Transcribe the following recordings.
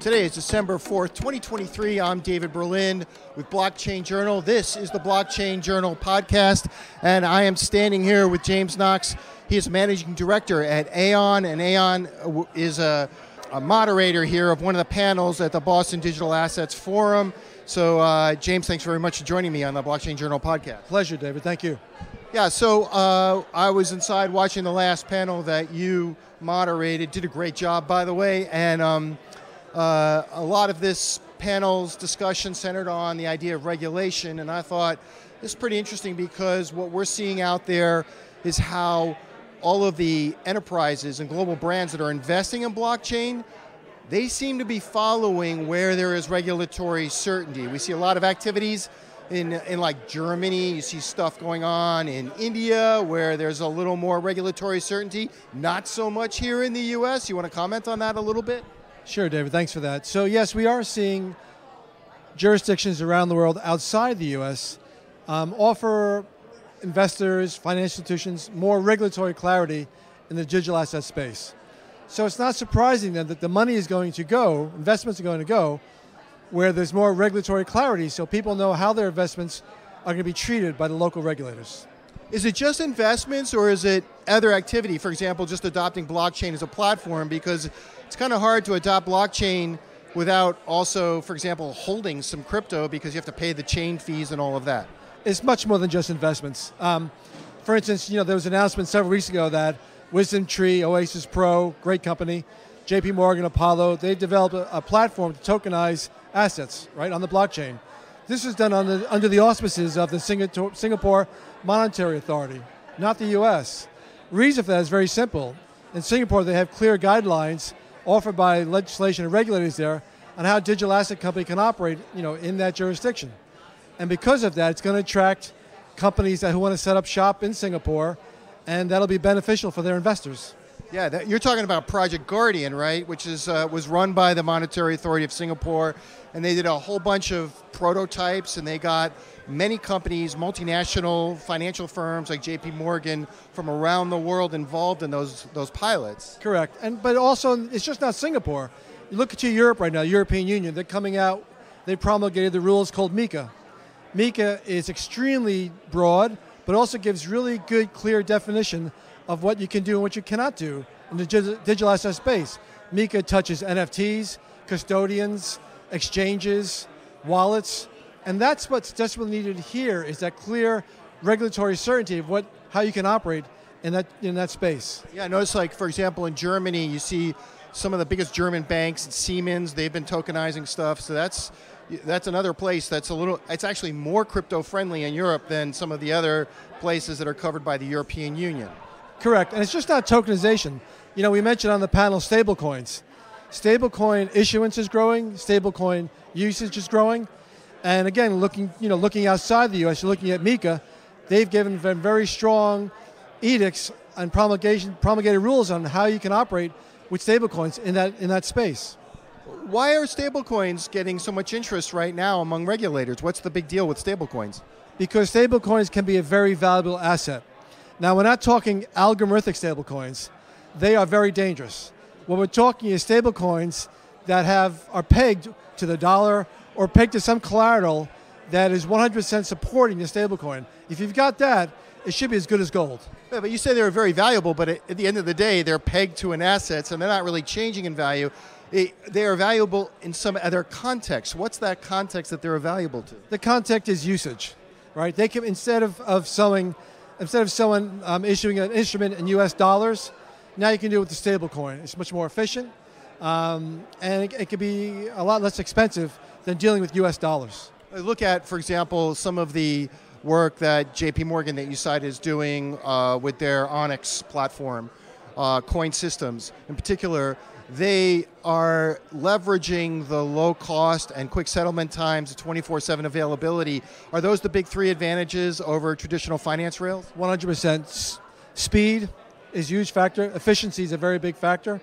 Today is December 4th, 2023. I'm David Berlind with Blockchain Journal. This is the Blockchain Journal podcast, and I am standing here with James Knox. He is managing director at Aon, and Aon is a, a moderator here of one of the panels at the Boston Digital Assets Forum. So, uh, James, thanks very much for joining me on the Blockchain Journal podcast. Pleasure, David. Thank you. Yeah, so uh, I was inside watching the last panel that you moderated. Did a great job, by the way, and. Um, uh, a lot of this panel's discussion centered on the idea of regulation, and I thought this is pretty interesting because what we're seeing out there is how all of the enterprises and global brands that are investing in blockchain they seem to be following where there is regulatory certainty. We see a lot of activities in, in like Germany, you see stuff going on in India where there's a little more regulatory certainty, not so much here in the US. You want to comment on that a little bit? Sure, David. Thanks for that. So, yes, we are seeing jurisdictions around the world outside the U.S. Um, offer investors, financial institutions more regulatory clarity in the digital asset space. So it's not surprising then that the money is going to go, investments are going to go, where there's more regulatory clarity so people know how their investments are going to be treated by the local regulators. Is it just investments or is it other activity? For example, just adopting blockchain as a platform because it's kind of hard to adopt blockchain without also, for example, holding some crypto because you have to pay the chain fees and all of that. It's much more than just investments. Um, for instance, you know, there was an announcement several weeks ago that WisdomTree, Oasis Pro, great company, JP Morgan, Apollo, they developed a, a, platform to tokenize assets, right, on the blockchain. This was done under, under the auspices of the Singapore, Monetary Authority, not the US. Reason for that is very simple. In Singapore, they have clear guidelines offered by legislation and regulators there on how digital asset company can operate you know, in that jurisdiction. And because of that, it's going to attract companies that who want to set up shop in Singapore, and that'll be beneficial for their investors. Yeah, that, you're talking about Project Guardian, right? Which is uh, was run by the Monetary Authority of Singapore, and they did a whole bunch of prototypes, and they got many companies, multinational financial firms like J.P. Morgan, from around the world involved in those those pilots. Correct, and but also it's just not Singapore. You look to Europe right now, European Union. They're coming out. They promulgated the rules called MiCA. MiCA is extremely broad, but also gives really good, clear definition of what you can do and what you cannot do in the digital asset space. MiCA touches NFTs, custodians, exchanges, wallets, and that's what's desperately needed here is that clear regulatory certainty of what how you can operate in that in that space. Yeah, I notice like for example in Germany you see some of the biggest German banks, Siemens, they've been tokenizing stuff. So that's that's another place that's a little it's actually more crypto friendly in Europe than some of the other places that are covered by the European Union. Correct, and it's just not tokenization. You know, we mentioned on the panel stablecoins. Stablecoin issuance is growing, stablecoin usage is growing, and again, looking you know looking outside the U.S., you're looking at MiCA. They've given very strong edicts and promulgation promulgated rules on how you can operate with stablecoins in that in that space. Why are stablecoins getting so much interest right now among regulators? What's the big deal with stablecoins? Because stablecoins can be a very valuable asset. Now, we're not talking algorithmic stablecoins. They are very dangerous. What we're talking is stablecoins that have are pegged to the dollar or pegged to some collateral that is 100% supporting the stablecoin. If you've got that, it should be as good as gold. Yeah, but you say they're very valuable, but at the end of the day, they're pegged to an asset, so they're not really changing in value. They are valuable in some other context. What's that context that they're valuable to? The context is usage, right? They can instead of, of selling instead of someone um, issuing an instrument in U.S. dollars, now you can do it with the stable coin. It's much more efficient, um, and it, it can be a lot less expensive than dealing with U.S. dollars. Look at, for example, some of the work that J.P. Morgan that you cite is doing uh, with their Onyx platform, uh, Coin Systems in particular they are leveraging the low cost and quick settlement times, the 24 7 availability. Are those the big three advantages over traditional finance rails? 100%. Speed is a huge factor, efficiency is a very big factor.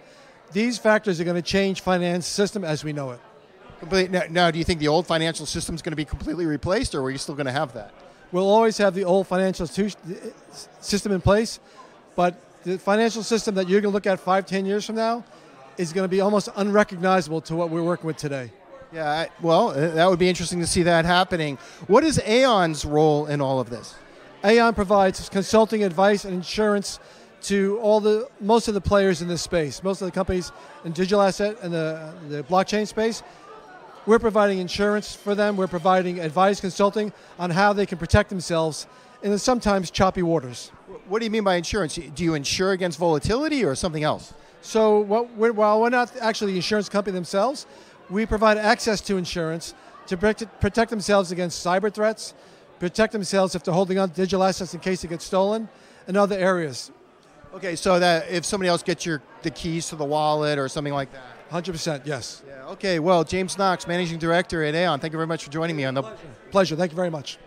These factors are going to change finance system as we know it. Now, now, do you think the old financial system is going to be completely replaced, or are you still going to have that? We'll always have the old financial system in place, but the financial system that you're going to look at five, ten years from now is going to be almost unrecognizable to what we're working with today. Yeah, I, well, uh, that would be interesting to see that happening. What is Aon's role in all of this? Aon provides consulting advice and insurance to all the most of the players in this space, most of the companies in digital asset and the, the blockchain space. We're providing insurance for them. We're providing advice consulting on how they can protect themselves in the sometimes choppy waters. What do you mean by insurance? Do you insure against volatility or something else? So what we're, while we're not actually the insurance company themselves, we provide access to insurance to protect, themselves against cyber threats, protect themselves if they're holding on to digital assets in case it gets stolen, and other areas. Okay, so that if somebody else gets your the keys to the wallet or something like that. 100%, yes. Yeah. Okay. Well, James Knox, managing director at Aon. Thank you very much for joining me on the. Pleasure. Thank you very much.